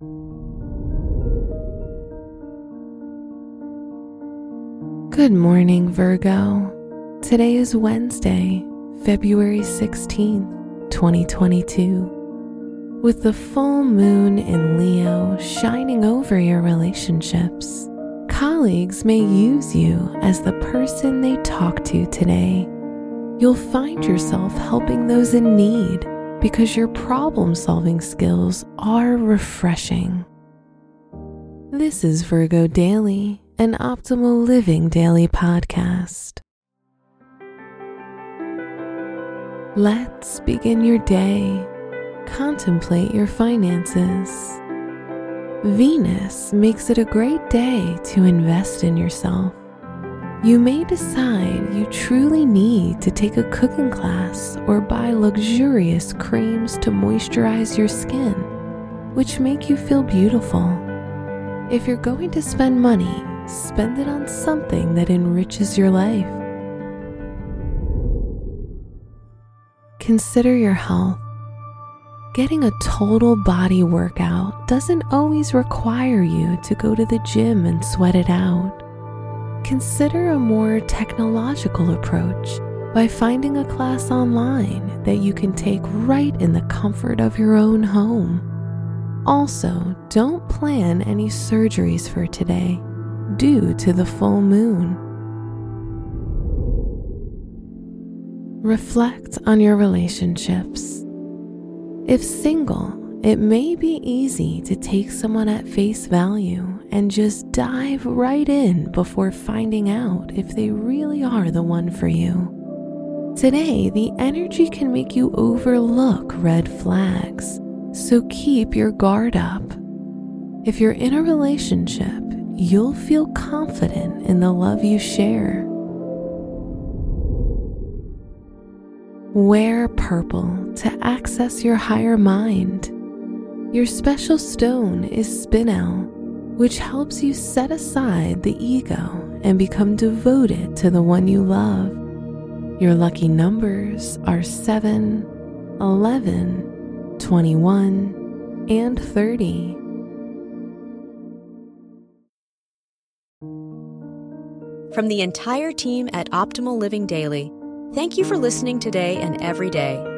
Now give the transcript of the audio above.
Good morning, Virgo. Today is Wednesday, February 16th, 2022. With the full moon in Leo shining over your relationships, colleagues may use you as the person they talk to today. You'll find yourself helping those in need because your problem solving skills are refreshing. This is Virgo Daily an optimal living daily podcast. Let's begin your day. Contemplate your finances. Venus makes it a great day to invest in yourself. You may decide you truly need to take a cooking class or buy luxurious creams to moisturize your skin, which make you feel beautiful. If you're going to spend money, spend it on something that enriches your life. Consider your health. Getting a total body workout doesn't always require you to go to the gym and sweat it out. Consider a more technological approach by finding a class online that you can take right in the comfort of your own home. Also, don't plan any surgeries for today due to the full moon. Reflect on your relationships. If single, it may be easy to take someone at face value and just dive right in before finding out if they really are the one for you. Today, the energy can make you overlook red flags, so keep your guard up. If you're in a relationship, you'll feel confident in the love you share. Wear purple to access your higher mind. Your special stone is spinel, which helps you set aside the ego and become devoted to the one you love. Your lucky numbers are 7, 11, 21, and 30. From the entire team at Optimal Living Daily, thank you for listening today and every day.